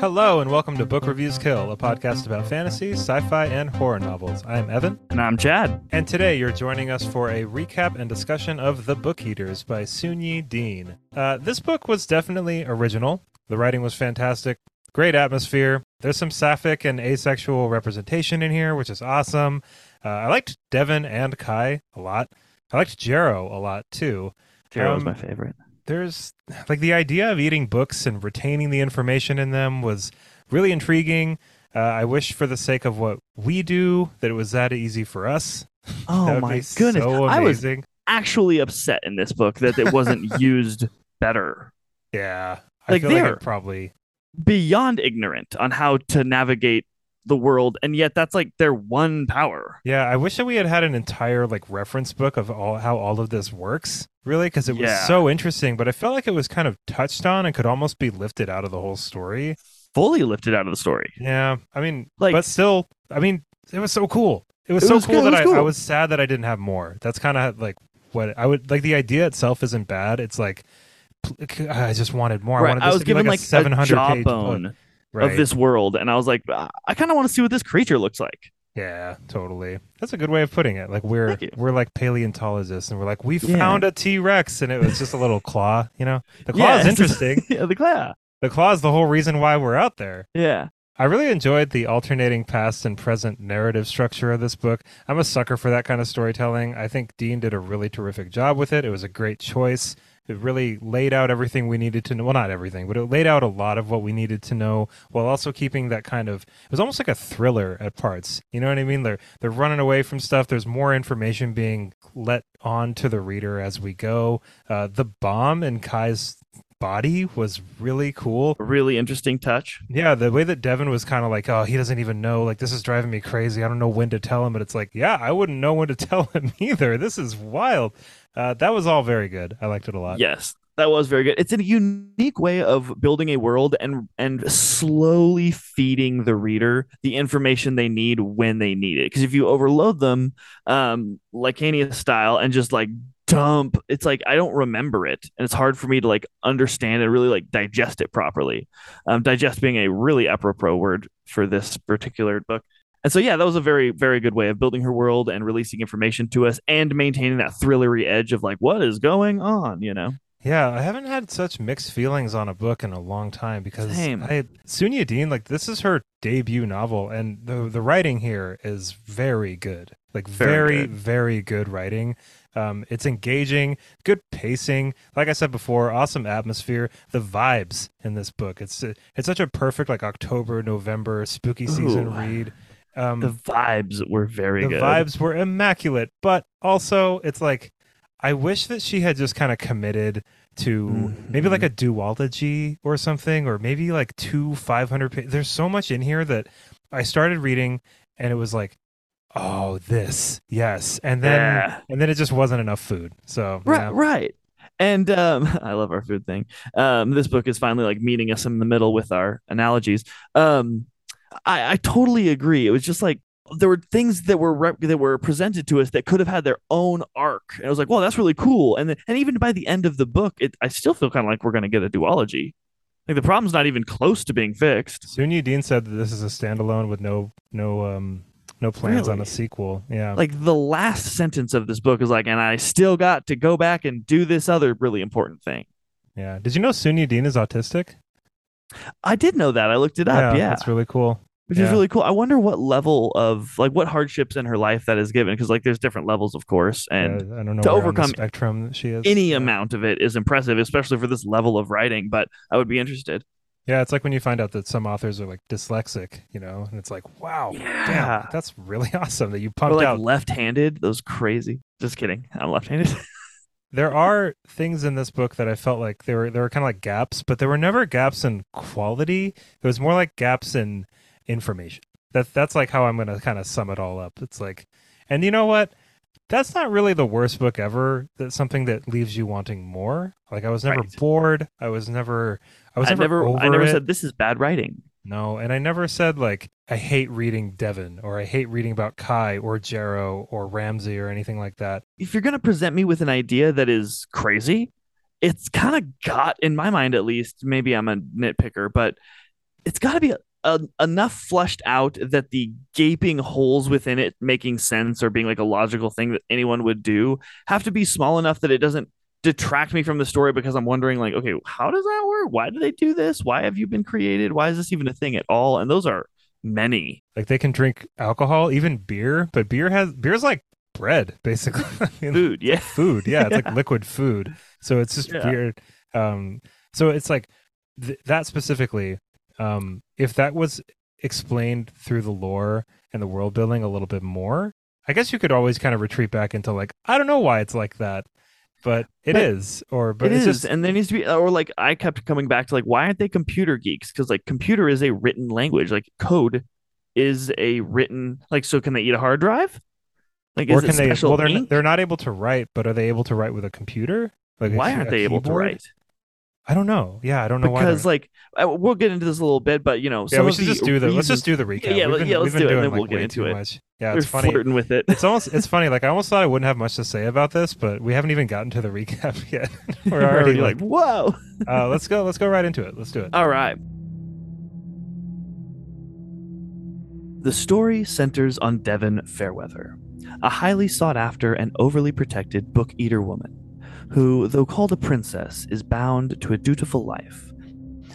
Hello, and welcome to Book Reviews Kill, a podcast about fantasy, sci fi, and horror novels. I'm Evan. And I'm Chad. And today you're joining us for a recap and discussion of The Book Eaters by Sunyi Dean. Uh, this book was definitely original. The writing was fantastic. Great atmosphere. There's some sapphic and asexual representation in here, which is awesome. Uh, I liked Devon and Kai a lot. I liked Jarrow a lot too. Was Um, my favorite. There's like the idea of eating books and retaining the information in them was really intriguing. Uh, I wish, for the sake of what we do, that it was that easy for us. Oh my goodness. so I was actually upset in this book that it wasn't used better. Yeah, I Like, feel like they're- it probably. Beyond ignorant on how to navigate the world, and yet that's like their one power. Yeah, I wish that we had had an entire like reference book of all how all of this works. Really, because it was Yeah. so interesting. But I felt like it was kind of touched on and could almost be lifted out of the whole story. Fully lifted out of the story. Yeah, I mean, Like- but still, I mean, it was so cool. It was It so was cool cool, it that was I, I was sad that I didn't have more. That's kind of like what I would like. The idea itself isn't bad. It's like I just wanted more. I wanted this I was to be given like, like a seven a hundred page book. Right. of this world, and I was like, "Ah, I kind of want to see what this creature looks like. Yeah, totally. That's a good way of putting it. Like we're we're like paleontologists, and we're like we Yeah. found a T Rex, and it was just a little claw. You know, the claw Yeah, is interesting. yeah, the claw. the claw is the whole reason why we're out there. Yeah. I really enjoyed the alternating past and present narrative structure of this book. I'm a sucker for that kind of storytelling. I think Dean did a really terrific job with it. It was a great choice. It really laid out everything we needed to know. Well, not everything, but it laid out a lot of what we needed to know while also keeping that kind of it was almost like a thriller at parts. You know what I mean? They're they're running away from stuff. There's more information being let on to the reader as we go. Uh, the bomb in Kai's body was really cool. A really interesting touch. Yeah, the way that Devon was kind of like, oh, he doesn't even know. Like, this is driving me crazy. I don't know when to tell him. But it's like, yeah, I wouldn't know when to tell him either. This is wild. Uh, that was all very good. I liked it a lot. Yes, that was very good. It's a unique way of building a world and and slowly feeding the reader the information they need when they need it. Because if you overload them, um, Lacania style, and just like dump, it's like I don't remember it, and it's hard for me to like understand and really like digest it properly. Um, digest being a really apropos word for this particular book. And so, yeah, that was a very, very good way of building her world and releasing information to us and maintaining that thrillery edge of like, what is going on, you know? Yeah, I haven't had such mixed feelings on a book in a long time because Same. I Sunyi Dean, like this is her debut novel, and the the writing here is very good. Like very, Very very good. good, writing. Um, it's engaging, good pacing. Like I said before, awesome atmosphere. The vibes in this book, it's it's such a perfect like October, November spooky season Ooh. read. Um, The vibes were very good. the good. vibes were immaculate, but also it's like I wish that she had just kind of committed to maybe like a duology or something, or maybe like two 500 pages. There's so much in here that I started reading and it was like, oh, this, yes, and then Yeah. and then it just wasn't enough food. So Right, yeah. right. And um, I love our food thing. Um, this book is finally like meeting us in the middle with our analogies. Um, I, I totally agree. It was just like there were things that were rep- that were presented to us that could have had their own arc, and I was like, "Well, that's really cool." And then, and even by the end of the book, it, I still feel kind of like we're going to get a duology. Like the problem's not even close to being fixed. Sunyi Dean said that this is a standalone with no no um no plans on a sequel. Yeah. Like the last sentence of this book is like, "And I still got to go back and do this other really important thing." yeah. Did you know Sunyi Dean is autistic? I did know that. I looked it up. Yeah, that's really cool. which yeah. is really cool. I wonder what level of like what hardships in her life that is given because like there's different levels, of course, and Uh, I don't know to overcome spectrum that she is. any Yeah. amount of it is impressive, especially for this level of writing. But I would be interested. Yeah, it's like when you find out that some authors are like dyslexic, you know, and it's like, wow, Yeah. damn, that's really awesome that you Or pumped like out. left-handed, those crazy. Just kidding. I'm left-handed. There are things in this book that I felt like there were there were kind of like gaps, but there were never gaps in quality. It was more like gaps in information. That that's like how I'm gonna kind of sum it all up. It's like, and you know what? That's not really the worst book ever. That's something that leaves you wanting more. Like I was never Right. bored. I was never. I was I never, never, I never it. said this is bad writing. No, and I never said like I hate reading Devon or I hate reading about Kai or Jarrow or Ramsey or anything like that. If you're gonna present me with an idea that is crazy, it's kind of got in my mind at least. Maybe I'm a nitpicker, but it's got to be a, enough fleshed out that the gaping holes within it making sense or being like a logical thing that anyone would do have to be small enough that it doesn't detract me from the story because I'm wondering like, okay, how does that work? Why do they do this? Why have you been created? Why is this even a thing at all? And those are many. Like they can drink alcohol, even beer, but beer has beer's like bread basically. I mean, Food, yeah. food. Yeah, it's like liquid food. So it's just Yeah. weird. Um, so it's like th- that specifically. Um, if that was explained through the lore and the world building a little bit more, I guess you could always kind of retreat back into like I don't know why it's like that, but it But is. Or but it it's is, just and there needs to be, uh, or like I kept coming back to like, why aren't they computer geeks? Because like computer is a written language, like code is a written, like so can they eat a hard drive? Like or can they? Well, they're ink? they're not able to write, but are they able to write with a computer? Like why aren't they able to write? I don't know. Yeah, I don't know why. Because they're- like we'll get into this a little bit, but you know, yeah, we should just do the let's just do the recap. yeah, been, yeah, let's do it, and then we'll get into it. much. Yeah, We're it's funny. flirting with it. It's almost it's funny. Like I almost thought I wouldn't have much to say about this, but we haven't even gotten to the recap yet. We're We're already like, like, whoa! uh, let's go. Let's go right into it. Let's do it. All right. The story centers on Devon Fairweather, a highly sought after and overly protected book eater woman who, though called a princess, is bound to a dutiful life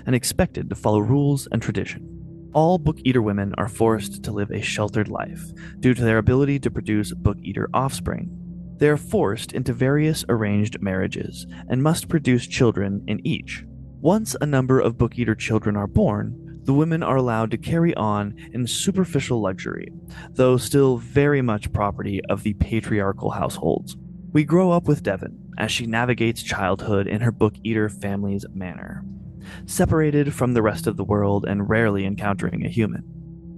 and expected to follow rules and tradition. All book eater women are forced to live a sheltered life due to their ability to produce book eater offspring. They are forced into various arranged marriages and must produce children in each. Once a number of book eater children are born, the women are allowed to carry on in superficial luxury, though still very much property of the patriarchal households. We grow up with Devon as she navigates childhood in her book eater family's manner, separated from the rest of the world and rarely encountering a human.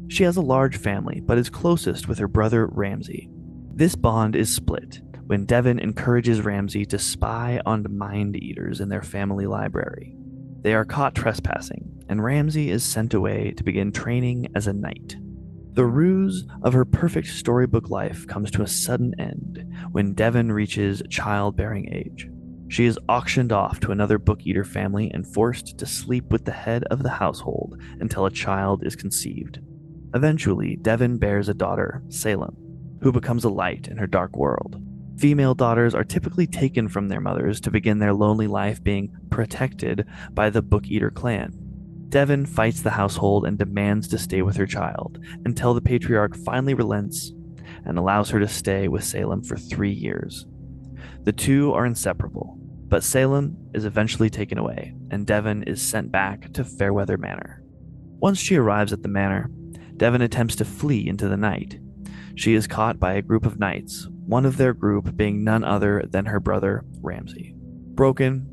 She has a large family, but is closest with her brother Ramsay. This bond is split when Devon encourages Ramsay to spy on mind eaters in their family library. They are caught trespassing, and Ramsay is sent away to begin training as a knight. The ruse of her perfect storybook life comes to a sudden end when Devon reaches childbearing age. She is auctioned off to another book eater family and forced to sleep with the head of the household until a child is conceived. Eventually, Devon bears a daughter, Salem, who becomes a light in her dark world. Female daughters are typically taken from their mothers to begin their lonely life being protected by the book eater clan. Devon fights the household and demands to stay with her child until the patriarch finally relents and allows her to stay with Salem for three years. The two are inseparable, but Salem is eventually taken away, and Devon is sent back to Fairweather Manor. Once she arrives at the manor, Devon attempts to flee into the night. She is caught by a group of knights, one of their group being none other than her brother, Ramsay. Broken,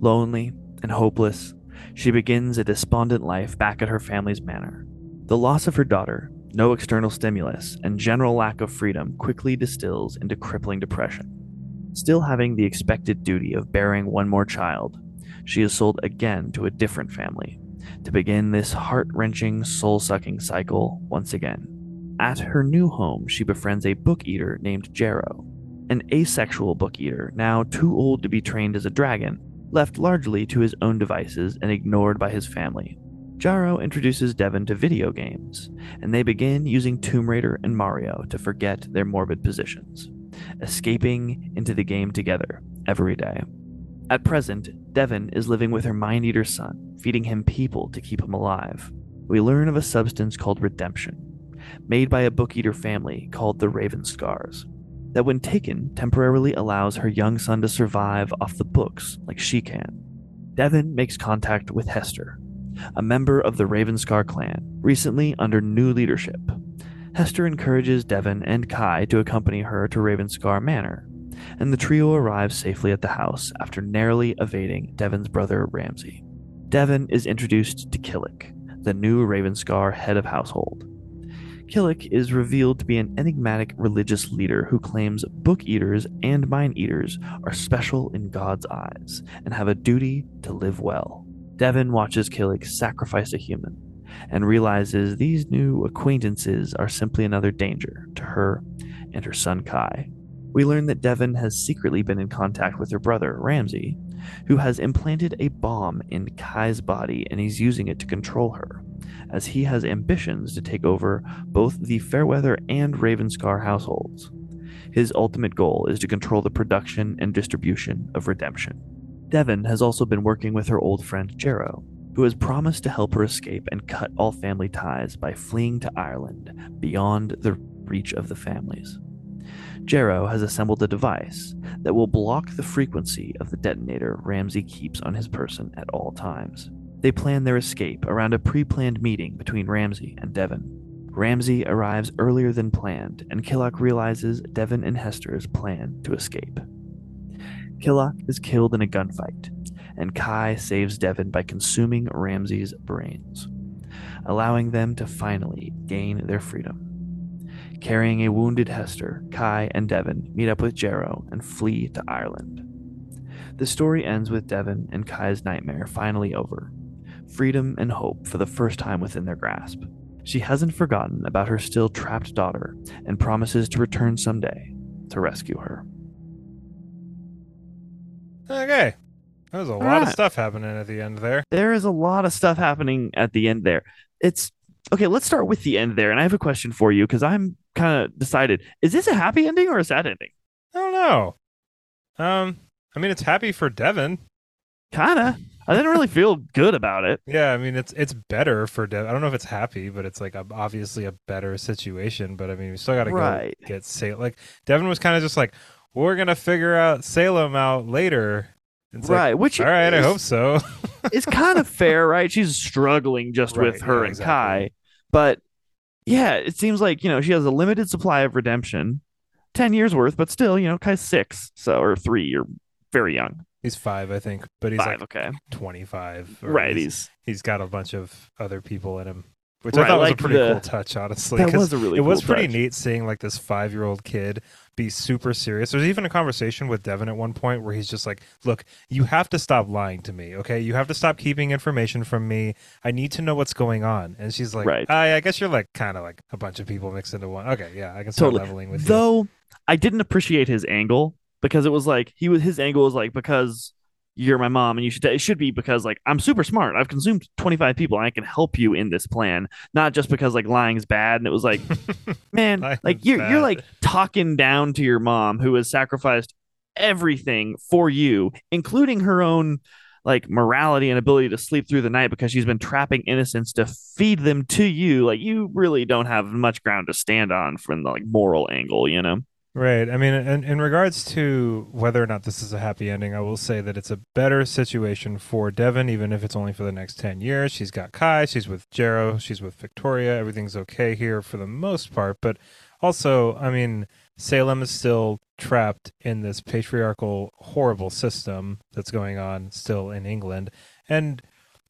lonely, and hopeless, she begins a despondent life back at her family's manor. The loss of her daughter, no external stimulus, and general lack of freedom quickly distills into crippling depression. Still having the expected duty of bearing one more child, she is sold again to a different family to begin this heart wrenching, soul sucking cycle once again. At her new home, she befriends a book eater named Jarrow, an asexual book eater now too old to be trained as a dragon, left largely to his own devices and ignored by his family. Jarrow introduces Devon to video games, and they begin using Tomb Raider and Mario to forget their morbid positions, escaping into the game together every day. At present, Devon is living with her mind eater son, feeding him people to keep him alive. We learn of a substance called redemption, made by a book eater family called the Ravenscars, that when taken temporarily allows her young son to survive off the books like she can. Devon makes contact with Hester, a member of the Ravenscar clan, recently under new leadership. Hester encourages Devon and Kai to accompany her to Ravenscar Manor, and the trio arrives safely at the house after narrowly evading Devon's brother Ramsay. Devon is introduced to Killick, the new Ravenscar head of household. Killick is revealed to be an enigmatic religious leader who claims book eaters and mind eaters are special in God's eyes and have a duty to live well. Devon watches Killick sacrifice a human and realizes these new acquaintances are simply another danger to her and her son Kai. We learn that Devon has secretly been in contact with her brother, Ramsay, who has implanted a bomb in Kai's body and he's using it to control her, as he has ambitions to take over both the Fairweather and Ravenscar households. His ultimate goal is to control the production and distribution of Redemption. Devon has also been working with her old friend Jarrow, who has promised to help her escape and cut all family ties by fleeing to Ireland beyond the reach of the families. Jarrow has assembled a device that will block the frequency of the detonator Ramsey keeps on his person at all times. They plan their escape around a pre planned meeting between Ramsey and Devon. Ramsey arrives earlier than planned, and Killick realizes Devon and Hester's plan to escape. Killick is killed in a gunfight, and Kai saves Devon by consuming Ramsey's brains, allowing them to finally gain their freedom. Carrying a wounded Hester, Kai and Devon meet up with Jarrow and flee to Ireland. The story ends with Devon and Kai's nightmare finally over, freedom and hope for the first time within their grasp. She hasn't forgotten about her still trapped daughter and promises to return someday to rescue her. Okay. There's a lot right. of stuff happening at the end there. There is a lot of stuff happening at the end there. It's okay. Let's start with the end there. And I have a question for you because I'm kind of decided is this a happy ending or a sad ending? I don't know. Um, I mean, it's happy for Devon. Kind of. I didn't really feel good about it. Yeah, I mean, it's it's better for Devon. I don't know if it's happy, but it's like a, obviously a better situation. But I mean, we still got to Right. go get Salem. Like Devon was kind of just like, we're gonna figure out Salem out later. It's like, right. Which all right, I hope so. it's kind of fair, right? She's struggling just Right, with her yeah, and exactly. Kai. But yeah, it seems like, you know, she has a limited supply of redemption. 10 years worth, but still, you know, Kai's six, so or three, you're very young. he's five, I think, but he's Five, like okay. twenty-five. Right, He's, he's he's got a bunch of other people in him, which Right, I thought was a pretty the- cool touch, honestly. that 'cause was a really it was pretty touch. neat seeing like this five year old kid be super serious. There's even a conversation with Devon at one point where he's just like, Look, you have to stop lying to me, okay? You have to stop keeping information from me. I need to know what's going on. And she's like, Right. I, I guess you're like kind of like a bunch of people mixed into one. Okay, yeah, I can start Totally. leveling with you. Though I didn't appreciate his angle because it was like he was his angle was like because you're my mom and you should it should be because like I'm super smart. I've consumed 25 people and I can help you in this plan, not just because like lying's bad and it was like man, like you're you're like talking down to your mom who has sacrificed everything for you, including her own like morality and ability to sleep through the night because she's been trapping innocents to feed them to you. Like you really don't have much ground to stand on from the like moral angle, you know? Right. I mean, in, in regards to whether or not this is a happy ending, I will say that it's a better situation for Devon, even if it's only for the next 10 years. She's got Kai, she's with Jarrow, she's with Victoria. Everything's okay here for the most part. But also, I mean, Salem is still trapped in this patriarchal, horrible system that's going on still in England. And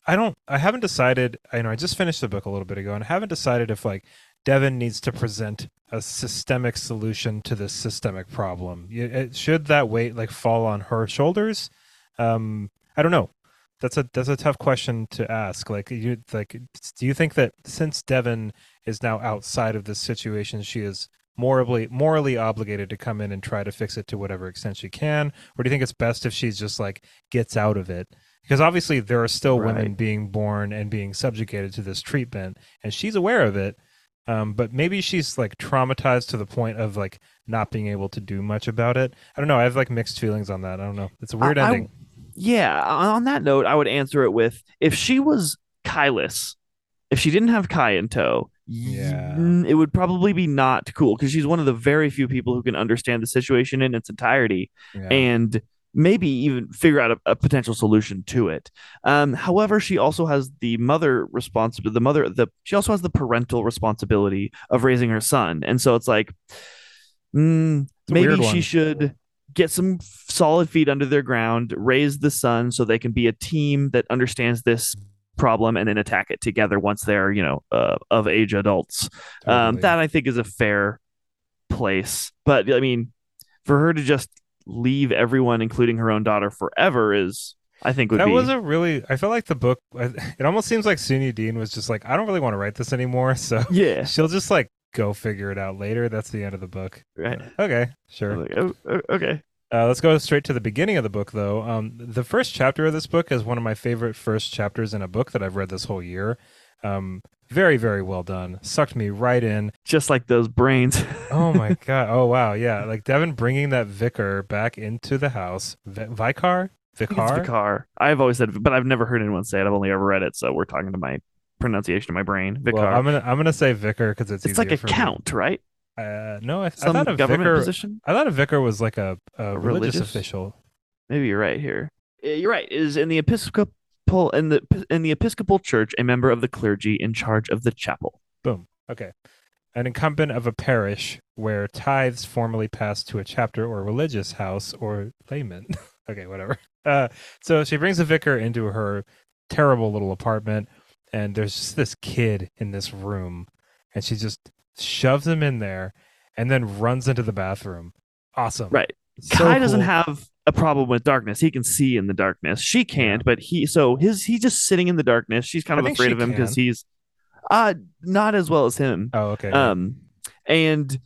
I don't, I haven't decided, you know I just finished the book a little bit ago and I haven't decided if like Devon needs to present a systemic solution to this systemic problem. It- Should that weight like fall on her shoulders? Um, I don't know. That's a that's a tough question to ask. Like you like, do you think that since Devon is now outside of this situation, she is morally morally obligated to come in and try to fix it to whatever extent she can, or do you think it's best if she's just like gets out of it? Because obviously there are still women being born and being subjugated to this treatment, and she's aware of it um, but maybe she's like traumatized to the point of like not being able to do much about it. I don't know. I have like mixed feelings on that. I don't know. It's a weird I- I- ending. Yeah. On that note, I would answer it with if she was Kyless, if she didn't have Kai in tow, Yeah. mm, it would probably be not cool because she's one of the very few people who can understand the situation in its entirety yeah. and maybe even figure out a, a potential solution to it. Um, however, she also has the mother responsibility. The mother, the she also has the parental responsibility of raising her son, and so it's like, mm, It's maybe she should get some solid feet under their ground, raise the son, so they can be a team that understands this problem and then attack it together once they're you know uh, of age adults um, that I think is a fair place. But I mean, for her to just leave everyone, including her own daughter, forever is, I think, would be that be. was a really. I felt like the book. It almost seems like Sunyi Dean was just like, I don't really want to write this anymore, so yeah. she'll just like go figure it out later. That's the end of the book. Right. Okay, sure. Like, oh, oh, okay. Uh, let's go straight to the beginning of the book, though. Um, the first chapter of this book is one of my favorite first chapters in a book that I've read this whole year. Um, very very well done. Sucked me right in. Just like those brains. Oh my god. Oh wow. Yeah. Like Devon bringing that vicar back into the house. V- Vicar. Vicar. Vicar. I've always said, but I've never heard anyone say it. I've only ever read it, so we're talking to my pronunciation of my brain. Vicar. Well, I'm gonna I'm gonna say vicar because it's it's like a for me. count, right? Uh, no, I, I thought a government vicar. position. I thought a vicar was like a, a, religious, religious? official. Maybe you're right here. You're right. Is in the Episcopal in the in the Episcopal Church a member of the clergy in charge of the chapel. Boom. Okay. An incumbent of a parish where tithes formally pass to a chapter or religious house or layman. okay, whatever. Uh, so she brings the vicar into her terrible little apartment, and there's just this kid in this room, and she just shoves him in there, and then runs into the bathroom. Awesome. Right. So Kai doesn't have a problem with darkness. He can see in the darkness. She can't, but he so his he's just sitting in the darkness. She's kind of afraid of him because he's uh not as well as him. Oh, okay. Um and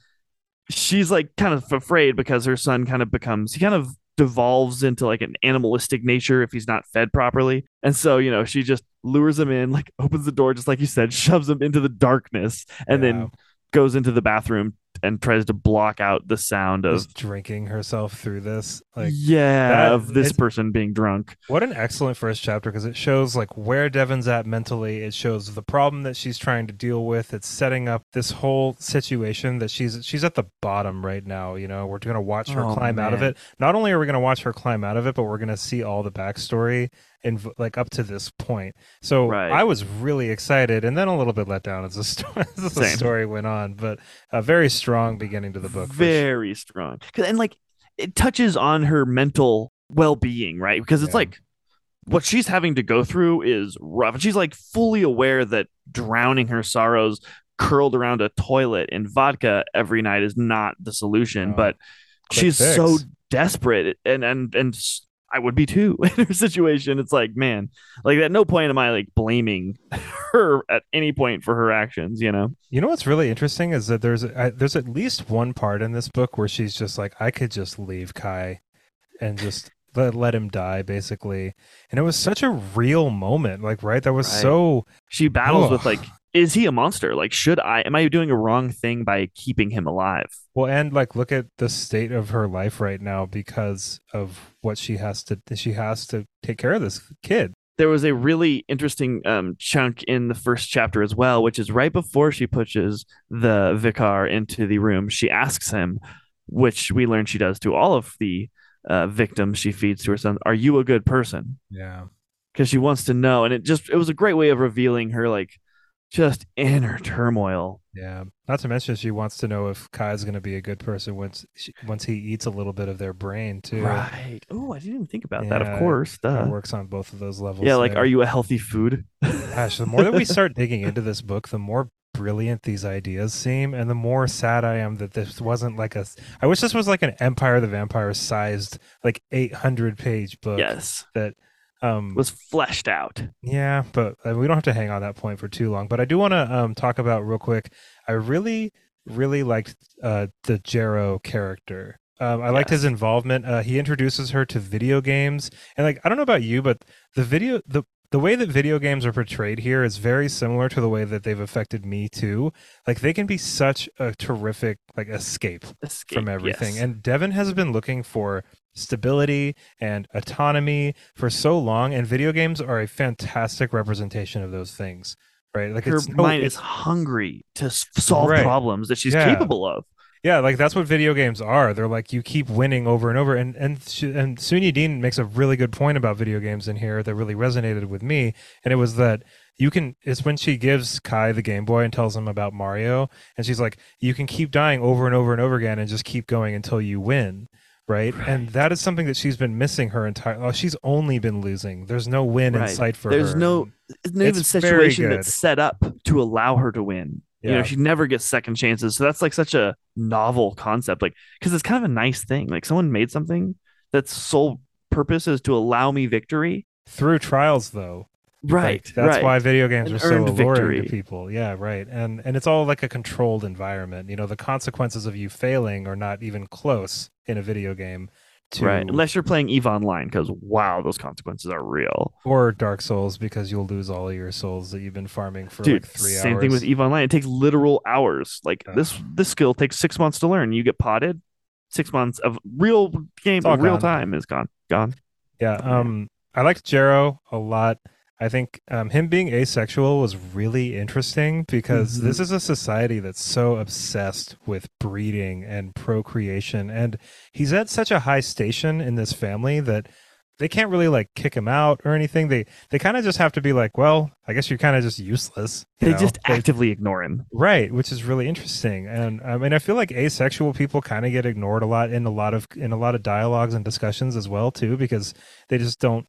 she's like kind of afraid because her son kind of becomes he kind of devolves into like an animalistic nature if he's not fed properly. And so, you know, she just lures him in, like opens the door just like you said, shoves him into the darkness and Yeah. then goes into the bathroom and tries to block out the sound of just drinking herself through this. Like, yeah that- of this person being drunk What an excellent first chapter because it shows like where Devon's at mentally. It shows the problem that she's trying to deal with. It's setting up this whole situation that she's she's at the bottom right now. You know, we're gonna watch her Oh, climb out of it. Not only are we gonna watch her climb out of it, but we're gonna see all the backstory and like up to this point. So Right. I was really excited and then a little bit let down as the story, as the story went on. But a very strong beginning to the book. for sure. very strong and like it touches on her mental well-being right because it's Yeah. like what she's having to go through is rough and she's like fully aware that drowning her sorrows curled around a toilet in vodka every night is not the solution but quick she's fix. so desperate and and and I would be too in her situation. It's like, man, like at no point am I like blaming her at any point for her actions, you know? You know what's really interesting is that there's I, there's at least one part in this book where she's just like I could just leave Kai and just let, let him die basically. And it was such a real moment like right that was Right. so She battles with like, is he a monster? Like, should I am I doing a wrong thing by keeping him alive? well and like look at the state of her life right now because of what she has to she has to take care of this kid. There was a really interesting um, chunk in the first chapter as well, which is right before she pushes the vicar into the room. She asks him, which we learn she does to all of the uh, victims she feeds to her son, "Are you a good person?" Yeah. because she wants to know and it just it was a great way of revealing her like just inner turmoil Yeah. Not to mention she wants to know if Kai's going to be a good person once she, once he eats a little bit of their brain too. right oh i didn't even think about that of course Kinda works on both of those levels. yeah like there. are you a healthy food Gosh, the more that we start digging into this book, the more brilliant these ideas seem, and the more sad I am that this wasn't like a. I wish this was like an Empire of the Vampire sized, like 800 page book. yes That, um, was fleshed out yeah, but uh, we don't have to hang on that point for too long. But I do want to um, talk about real quick. I really, really liked uh, the Jarrow character. Um, I liked his involvement. Uh, he introduces her to video games, and like I don't know about you, but the video the the way that video games are portrayed here is very similar to the way that they've affected me too. Like they can be such a terrific like escape Escape, from everything. yes. And Devon has been looking for stability and autonomy for so long, and video games are a fantastic representation of those things. Right? Like her it's no- mind it's- is hungry to solve Right. problems that she's Yeah. capable of Yeah, like that's what video games are. They're like you keep winning over and over. And and and Sunyi Dean makes a really good point about video games in here that really resonated with me. And it was that you can. It's when she gives Kai the Game Boy and tells him about Mario, and she's like, you can keep dying over and over and over again and just keep going until you win. Right? and that is something that she's been missing her entire. Oh, she's only been losing. There's no win in sight for her. there's no no even situation that's set up to allow her to win you know she never gets second chances so that's like such a novel concept like because it's kind of a nice thing like someone made something that's sole purpose is to allow me victory through trials though. right Like, that's right. why video games An are so alluring victory. to people. Yeah, right. And and it's all like a controlled environment. You know, the consequences of you failing are not even close in a video game to right. Unless you're playing Eve Online, because wow, those consequences are real. or Dark Souls because you'll lose all of your souls that you've been farming for Dude, like three same hours. thing with Eve Online. It takes literal hours. Like Yeah. this this skill takes six months to learn. You get potted, six months of real game, real gone. time is gone. Gone. Yeah, um, I liked Jarrow a lot. I think um, him being asexual was really interesting because Mhm. this is a society that's so obsessed with breeding and procreation, and he's at such a high station in this family that they can't really like kick him out or anything. They they kind of just have to be like, well, I guess you're kind of just useless. They know? just actively ignore him. Right, which is really interesting, and I mean, I feel like asexual people kind of get ignored a lot in a lot of in a lot of dialogues and discussions as well too, because they just don't,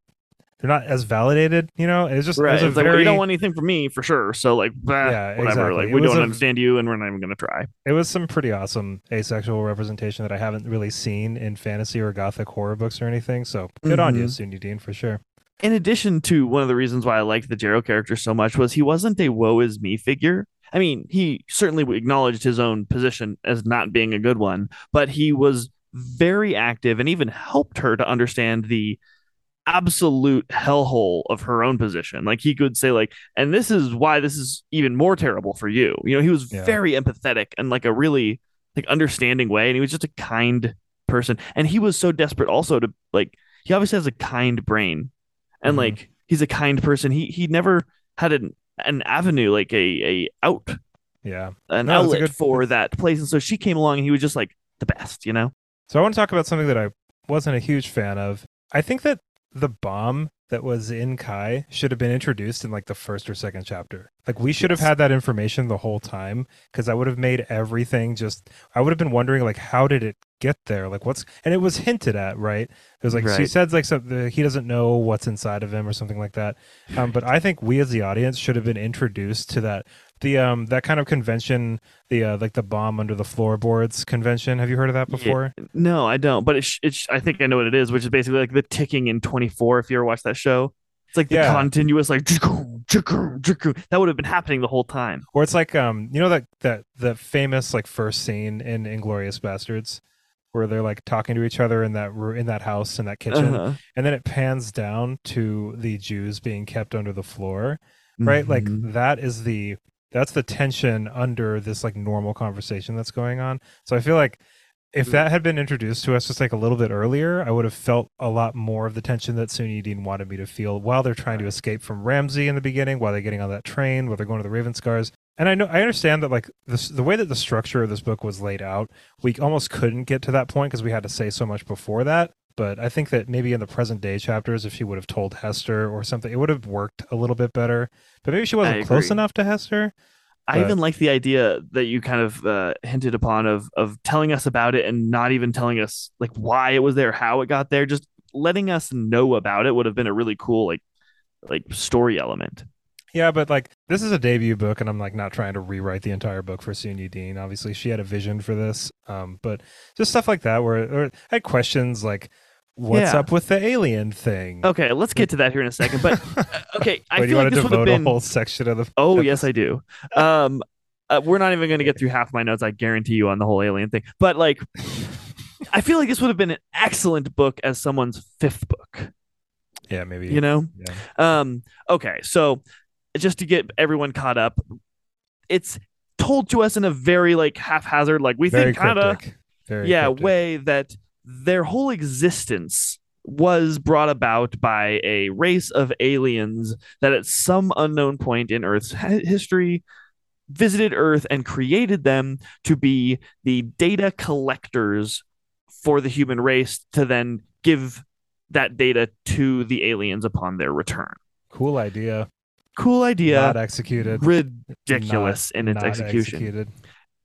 they're not as validated, you know. It's just it Right. was It's like, well, very, you don't want anything from me for sure. So like, bah, Yeah, whatever. exactly. Like we don't a- understand you, and we're not even gonna try. it was some pretty awesome asexual representation that I haven't really seen in fantasy or gothic horror books or anything. So good on you, Mhm. Sunyi Dean, for sure. in addition to one of the reasons why I liked the Jarrow character so much was he wasn't a woe is me figure. I mean, he certainly acknowledged his own position as not being a good one, but he was very active and even helped her to understand the absolute hellhole of her own position. Like he could say like, and this is why this is even more terrible for you. You know, he was Yeah. very empathetic and like a really like understanding way and he was just a kind person. And he was so desperate also to like he obviously has a kind brain and Mhm. like he's a kind person. He he never had an an avenue like a a out Yeah. an No, outlet good- for that place. And so she came along and he was just like the best, you know? So I want to talk about something that I wasn't a huge fan of. I think that the bomb that was in Kai should have been introduced in like the first or second chapter. Like we should have had that information the whole time because I would have made everything just I would have been wondering like how did it get there? Like what's and it was hinted at, right? It was like she Right. said like something he doesn't know what's inside of him or something like that. Um, but I think we as the audience should have been introduced to that the um that kind of convention, the uh, like the bomb under the floorboards convention. Have you heard of that Yeah. before? No, I don't. But it's it's I think I know what it is, which is basically like the ticking in 24 if you ever watched that show. It's like the Yeah. continuous like that would have been happening the whole time. Or it's like um you know that that the famous like first scene in Inglourious Basterds where they're like talking to each other in that in that house in that kitchen Uh-huh. and then it pans down to the Jews being kept under the floor right like Mhm. that is the that's the tension under this like normal conversation that's going on so I feel like if mm-hmm. that had been introduced to us just like a little bit earlier, I would have felt a lot more of the tension that Sunyi Dean wanted me to feel while they're trying to escape from Ramsey in the beginning, while they're getting on that train, while they're going to the Ravenscars. And I know I understand that like this, the way that the structure of this book was laid out, we almost couldn't get to that point because we had to say so much before that. But I think that maybe in the present day chapters, if she would have told Hester or something, it would have worked a little bit better. But maybe she wasn't close enough to Hester. I but- even like the idea that you kind of uh, hinted upon of of telling us about it and not even telling us like why it was there, how it got there. Just letting us know about it would have been a really cool like like story element. Yeah, but like this is a debut book, and I'm like not trying to rewrite the entire book for Sunyi Dean. Obviously, she had a vision for this, um, but just stuff like that where or I had questions like, "What's Yeah. up with the alien thing?" Okay, let's get to that here in a second. But uh, okay, I Wait, do you feel want like to this would have devote been. a whole section of the? Oh yes. I do. Um, uh, we're not even going to get through half my notes. I guarantee you on the whole alien thing. But like, I feel like this would have been an excellent book as someone's fifth book. Yeah, maybe. You know. Yeah. Um, okay, so just to get everyone caught up, it's told to us in a very like haphazard, like we Very think kind of yeah cryptic. way that their whole existence was brought about by a race of aliens that at some unknown point in Earth's history visited Earth and created them to be the data collectors for the human race to then give that data to the aliens upon their return. Cool idea. Cool idea. Not executed. ridiculous Not- in its execution. executed.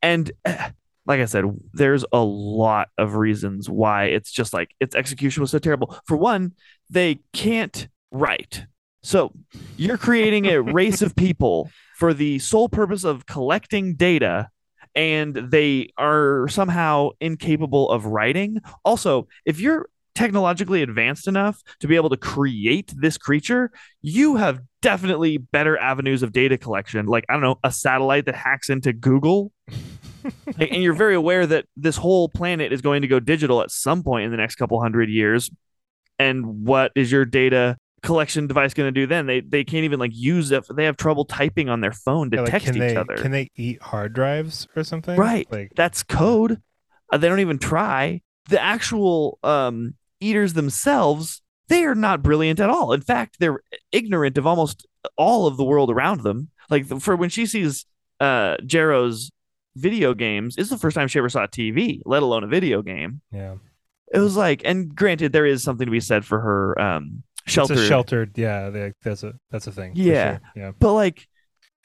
And eh, like I said, there's a lot of reasons why it's just like its execution was so terrible. For one, they can't write. So you're creating a race of people for the sole purpose of collecting data and they are somehow incapable of writing. Also, if you're technologically advanced enough to be able to create this creature, you have definitely better avenues of data collection. Like, I don't know, a satellite that hacks into Google and you're very aware that this whole planet is going to go digital at some point in the next couple hundred years. And what is your data collection device going to do then? They they can't even like use it. They have trouble typing on their phone to Yeah, like, text each they other. can they eat hard drives or something? Right. Like That's code. Uh, they don't even try. The actual um, eaters themselves, they are not brilliant at all. In fact, they're ignorant of almost all of the world around them. Like for when she sees uh, Jarrow's video games, it's the first time she ever saw TV, let alone a video game. yeah. It was like, and granted, there is something to be said for her um, shelter, It's a sheltered. Yeah, they, that's a that's a thing. Yeah. sure, Yeah. but like,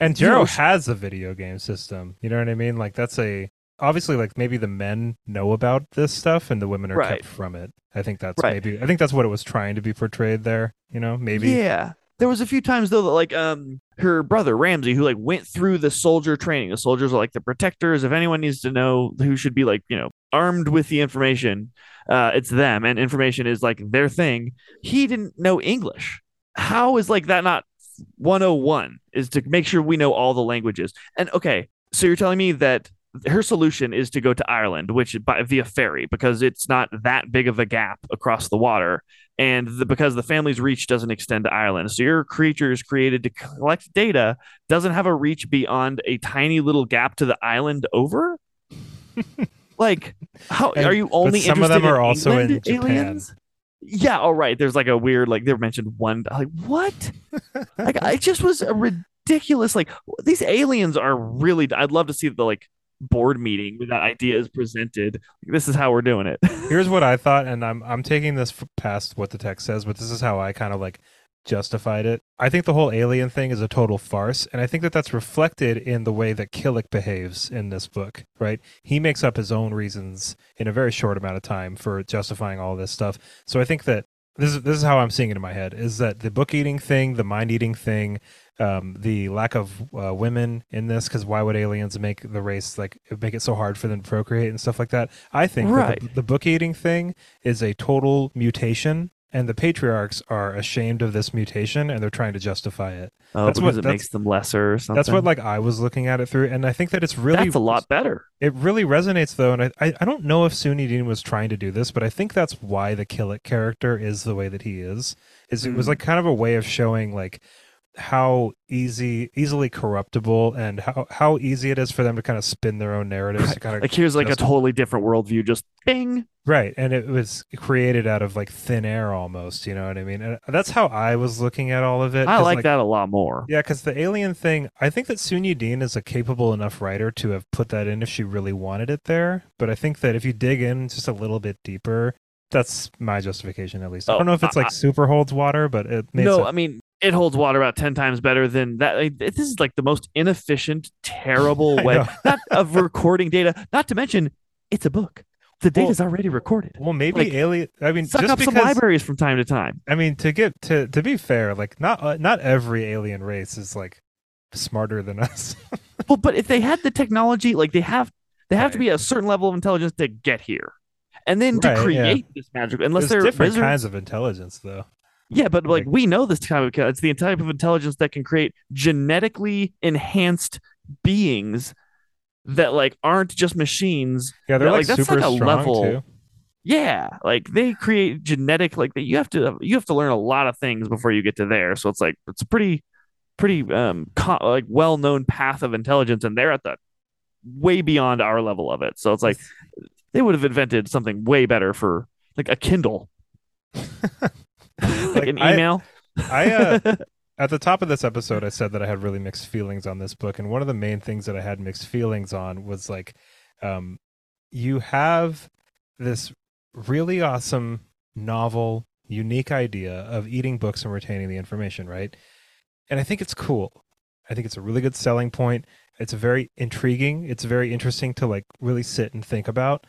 And You know, has a video game system. You know what I mean? Like that's a obviously like maybe the men know about this stuff and the women are Right. kept from it. I think that's Right. maybe I think that's what it was trying to be portrayed there, you know? Maybe. Yeah. There was a few times though that like um her brother Ramsey who like went through the soldier training. The soldiers are like the protectors. If anyone needs to know who should be like, you know, armed with the information, uh it's them and information is like their thing. He didn't know English. How is like that not 101 is to make sure we know all the languages. And okay, so you're telling me that her solution is to go to Ireland, which by via ferry because it's not that big of a gap across the water and the, because the family's reach doesn't extend to Ireland. So your creature is created to collect data, doesn't have a reach beyond a tiny little gap to the island over. like, how And- are you only? some of them are also in Japan. aliens? Yeah, all right. There's like a weird, like they mentioned one. Like what? like I just was a ridiculous. Like these aliens are really. I'd love to see the like board meeting where that idea is presented. This is how we're doing it. Here's what I thought and I'm I'm taking this past what the text says, but this is how I kind of like justified it. I think the whole alien thing is a total farce, and I think that that's reflected in the way that Killick behaves in this book, right? He makes up his own reasons in a very short amount of time for justifying all this stuff. So I think that this is this is how I'm seeing it in my head is that the book eating thing, the mind eating thing, um, the lack of uh, women in this because why would aliens make the race like make it so hard for them to procreate and stuff like that? I think that the, the book eating thing is a total mutation, and the patriarchs are ashamed of this mutation and they're trying to justify it. Oh, That's because what- it makes them lesser or something. That's what like I was looking at it through, and I think that it's really That's a lot better. it really resonates though, and I, I, I don't know if Sunyi Dean was trying to do this, but I think that's why the Killick character is the way that he is. Is it was Mm. like kind of a way of showing like how easy easily corruptible and how how easy it is for them to kind of spin their own narratives to kind of Like here's like a totally different worldview. Just bing. right and it was created out of like thin air almost you know what i mean and that's how i was looking at all of it i like, that a lot more. yeah, because the alien thing, I think that Sunyi Dean is a capable enough writer to have put that in if she really wanted it there. But I think that if you dig in just a little bit deeper, that's my justification at least. I Oh, don't know if it's I- like super holds water, but it makes no, it- I mean it holds water about ten times better than that. Like, this is like the most inefficient, terrible way not of recording data. Not to mention, it's a book. The Well, data's already recorded. well, maybe like, alien. I mean, Suck just up because some libraries from time to time. I mean, to get to to be fair, like not uh, not every alien race is like smarter than us. Well, but if they had the technology, like they have, they have to be a certain level of intelligence to get here, and then to Right, yeah. create this magic. Unless There's they're different wizards- kinds of intelligence, though. Yeah, but like Like- we know this type of it's the type of intelligence that can create genetically enhanced beings that like aren't just machines. Yeah, they're like, like, that's super like a strong level- too. Yeah, like they create genetic like that. you have to you have to learn a lot of things before you get to there. So it's like it's a pretty pretty um co- like well-known path of intelligence and they're at the way beyond our level of it. So it's like they would have invented something way better for like a Kindle. like, Like, an I- email. I uh, at the top of this episode, I said that I had really mixed feelings on this book, and one of the main things that I had mixed feelings on was like, um, you have this really awesome, novel, unique idea of eating books and retaining the information, right? And I think it's cool. I think it's a really good selling point. It's very intriguing. It's very interesting to like really sit and think about.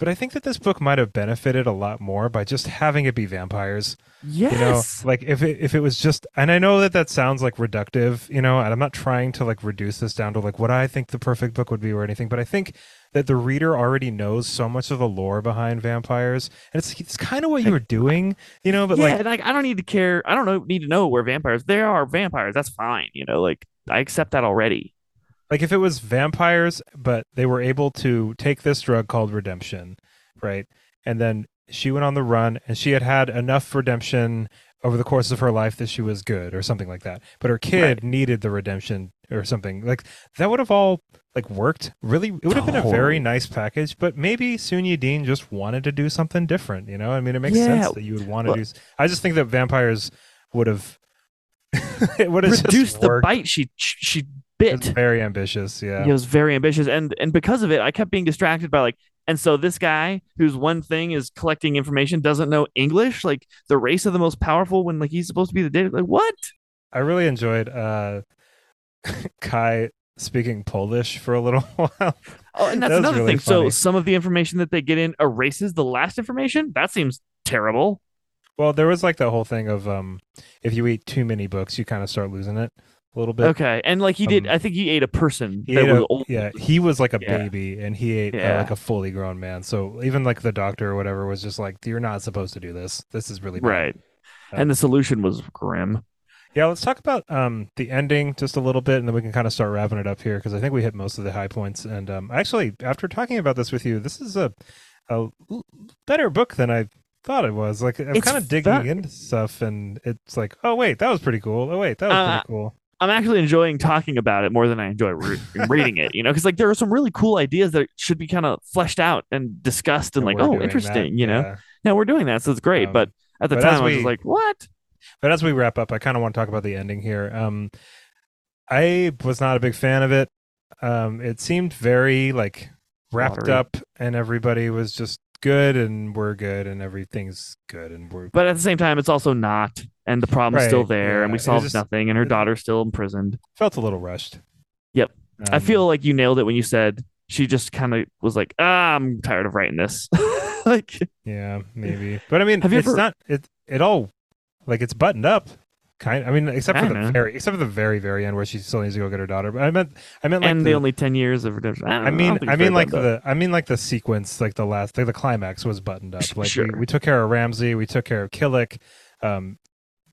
But I think that this book might have benefited a lot more by just having it be vampires yes. you know like if it if it was just and i know that that sounds like reductive you know and i'm not trying to like reduce this down to like what i think the perfect book would be or anything but i think that the reader already knows so much of the lore behind vampires and it's it's kind of what you were doing you know but yeah, like like I don't need to care. I don't know need to know where vampires. There are vampires. That's fine. You know, like I accept that already. Like if it was vampires, but they were able to take this drug called redemption, right? And then she went on the run, and she had had enough redemption over the course of her life that she was good or something like that. But her kid Right. needed the redemption or something like that would have all like worked really it would have been a very nice package but maybe Sunyi Dean just wanted to do something different you know I mean it makes Yeah. sense that you would want to Well- do I just think that vampires would have it would have Reduce just the bite she she bit. very ambitious yeah He was very ambitious, and and because of it, I kept being distracted by like. And so this guy, whose one thing is collecting information, doesn't know English. Like the race of the most powerful, when like he's supposed to be the data. Like what? I really enjoyed uh Cai speaking Polish for a little while Oh, and that's That another really thing. So some of the information that they get in erases the last information. That seems terrible. well there was like the whole thing of um if you eat too many books you kind of start losing it a little bit Okay, and like he did, Um, I think he ate a person He that a- old. yeah, he was like a Yeah. baby, and he ate uh, like a fully grown man. So even like the doctor or whatever was just like, "You're not supposed to do this. This is really bad." right. Um, and the solution was grim. Yeah, let's talk about um the ending just a little bit, and then we can kind of start wrapping it up here because I think we hit most of the high points. And um, actually, after talking about this with you, this is a a better book than I thought it was. Like I'm kind of digging fun. into stuff, and it's like, oh wait, that was pretty cool. Oh wait, that was Uh, pretty cool. I'm actually enjoying talking about it more than I enjoy re- reading it. You know, because like there are some really cool ideas that should be kind of fleshed out and discussed, and And like, oh, doing that, interesting. You know, yeah. now we're doing that, so it's great. Um, but at the but time, I was just like, what? But as we wrap up, I kind of want to talk about the ending here. Um, I was not a big fan of it. Um, it seemed very like wrapped Watery. up, and everybody was just good, and we're good, and everything's good, and we're But at the same time, it's also not, and the problem's still Right, there, and we solved just- nothing, and her daughter's still imprisoned. felt a little rushed. Yep. I Um, feel like you nailed it when you said she just kind of was like, ah, I'm tired of writing this. like, yeah, maybe, but I mean, it's ever- not it. It all like it's buttoned up. Kind, I mean, except for the Kinda. very, except for the very, very end where she still needs to go get her daughter. But I meant, I meant like and the, the only ten years of redemption. I, I know, mean, don't I mean, like buttoned up. the, I mean, like the sequence, like the last, like the climax was buttoned up. Like sure. we, we took care of Ramsey, we took care of Killick. Um,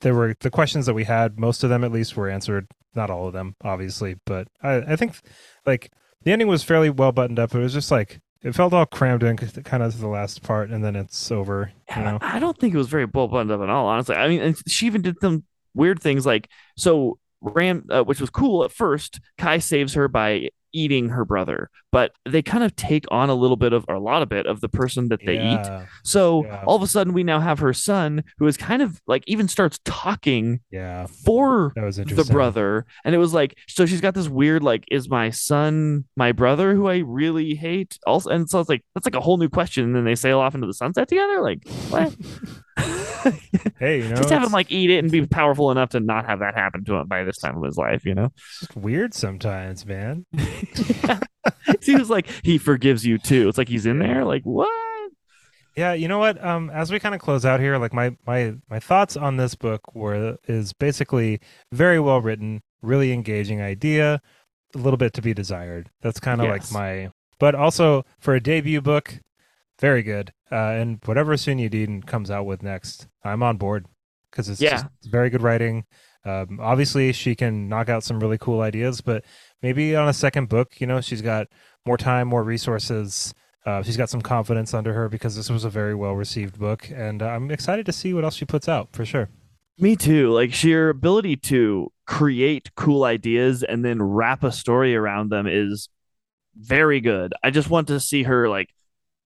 there were the questions that we had. Most of them, at least, were answered. Not all of them, obviously, but I, I think like the ending was fairly well buttoned up. It was just like it felt all crammed in, kind of to the last part, and then it's over. You know, I don't think it was very well buttoned up at all. Honestly, I mean, she even did some weird things like so. Ram, uh, which was cool at first. Cai saves her by eating her brother, but they kind of take on a little bit of, or a lot of bit of the person that they eat. So Yeah. all of a sudden, we now have her son, who is kind of like even starts talking yeah, for the brother, and it was like, so she's got this weird like, is my son my brother who I really hate? Also, and so it's like that's like a whole new question. And then they sail off into the sunset together. Like what? Hey, you know, Just have him like eat it and be powerful enough to not have that happen to him by this time of his life. You know, It's weird sometimes, man. he was like he forgives you too. It's like he's in there. Like what? Yeah, you know what? Um, as we kind of close out here, like my my my thoughts on this book were is basically very well written, really engaging idea, a little bit to be desired. That's kind of Yes. like my, but also for a debut book, very good. Uh, and whatever Sunyi Dean comes out with next, I'm on board because it's Yeah. just it's very good writing. Um, obviously, she can knock out some really cool ideas, but maybe on a second book, you know, she's got more time, more resources. Uh, she's got some confidence under her because this was a very well received book, and uh, I'm excited to see what else she puts out for sure. Me too. Like sheer ability to create cool ideas and then wrap a story around them is very good. I just want to see her like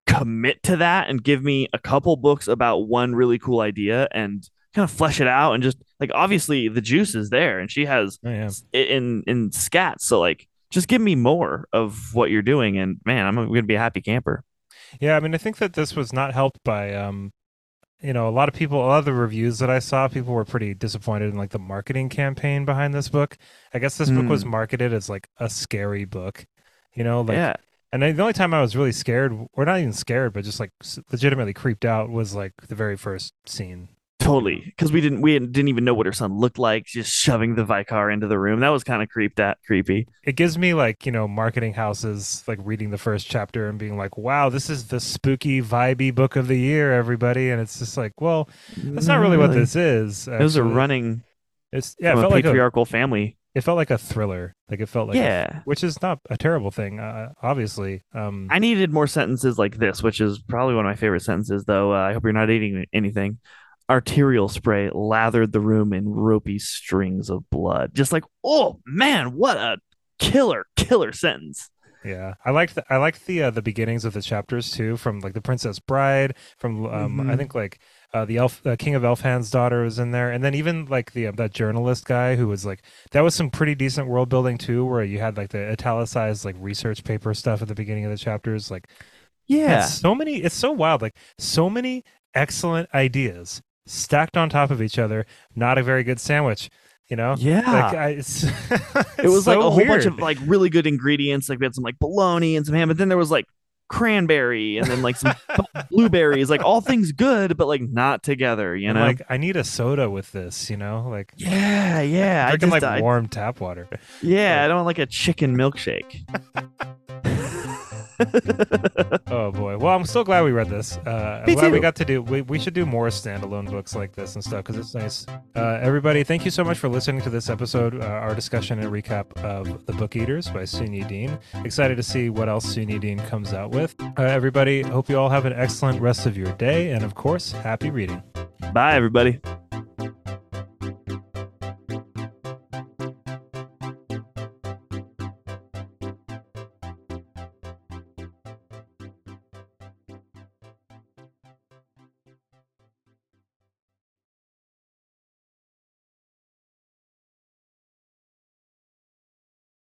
commit to that and give me a couple books about one really cool idea and kind of flesh it out and just like obviously the juice is there and she has Oh, yeah. in in scats so like just give me more of what you're doing and man I'm to be a happy camper. Yeah, I mean, I think that this was not helped by, um, you know, a lot of people, a lot of the reviews that I saw, people were pretty disappointed in like the marketing campaign behind this book. I guess this book was Hmm. marketed as like a scary book, you know, like, yeah. and the only time I was really scared, or not even scared, but just like legitimately creeped out was like the very first scene. Totally, because we didn't we didn't even know what her son looked like. Just shoving the Vicar into the room that was kind of creeped at creepy. It gives me like, you know, marketing houses like reading the first chapter and being like, wow, this is the spooky, vibey book of the year, everybody. And it's just like, well, that's not really what this is. It was a running It's yeah, it felt a like a, patriarchal family. it felt like a thriller. Like it felt like, a- yeah. which is not a terrible thing, uh, obviously. Um, I needed more sentences like this, which is probably one of my favorite sentences, though. Uh, I hope you're not eating anything. Arterial spray lathered the room in ropey strings of blood. Just like, oh man, what a killer, killer sentence. Yeah, I liked the, I liked the uh, the beginnings of the chapters too, from like the Princess Bride, from um, I Mhm. think like uh, the elf uh, King of Elfland's daughter was in there, and then even like the uh, that journalist guy who was like that was some pretty decent world building too, where you had like the italicized like research paper stuff at the beginning of the chapters, like Yeah. so many, it's so wild, like so many excellent ideas stacked on top of each other, not a very good sandwich, you know? Yeah. Like I, it's, it was like a whole bunch of like really good ingredients. Like we had some like bologna and some ham, but then there was like cranberry and then like some blueberries, like all things good, but like not together, you know? like I need a soda with this, you know, like yeah, yeah. I drinking just, like I- warm tap water. yeah, I don't want like a chicken milkshake. Oh boy. Well, I'm so glad we read this. Uh, I'm Me glad we got to do. We, we should do more standalone books like this and stuff because it's nice. Uh, everybody, thank you so much for listening to this episode, uh, our discussion and recap of The Book Eaters by Sunyi Dean. Excited to see what else Sunyi Dean comes out with. Uh, everybody, hope you all have an excellent rest of your day, and of course, happy reading. Bye, everybody.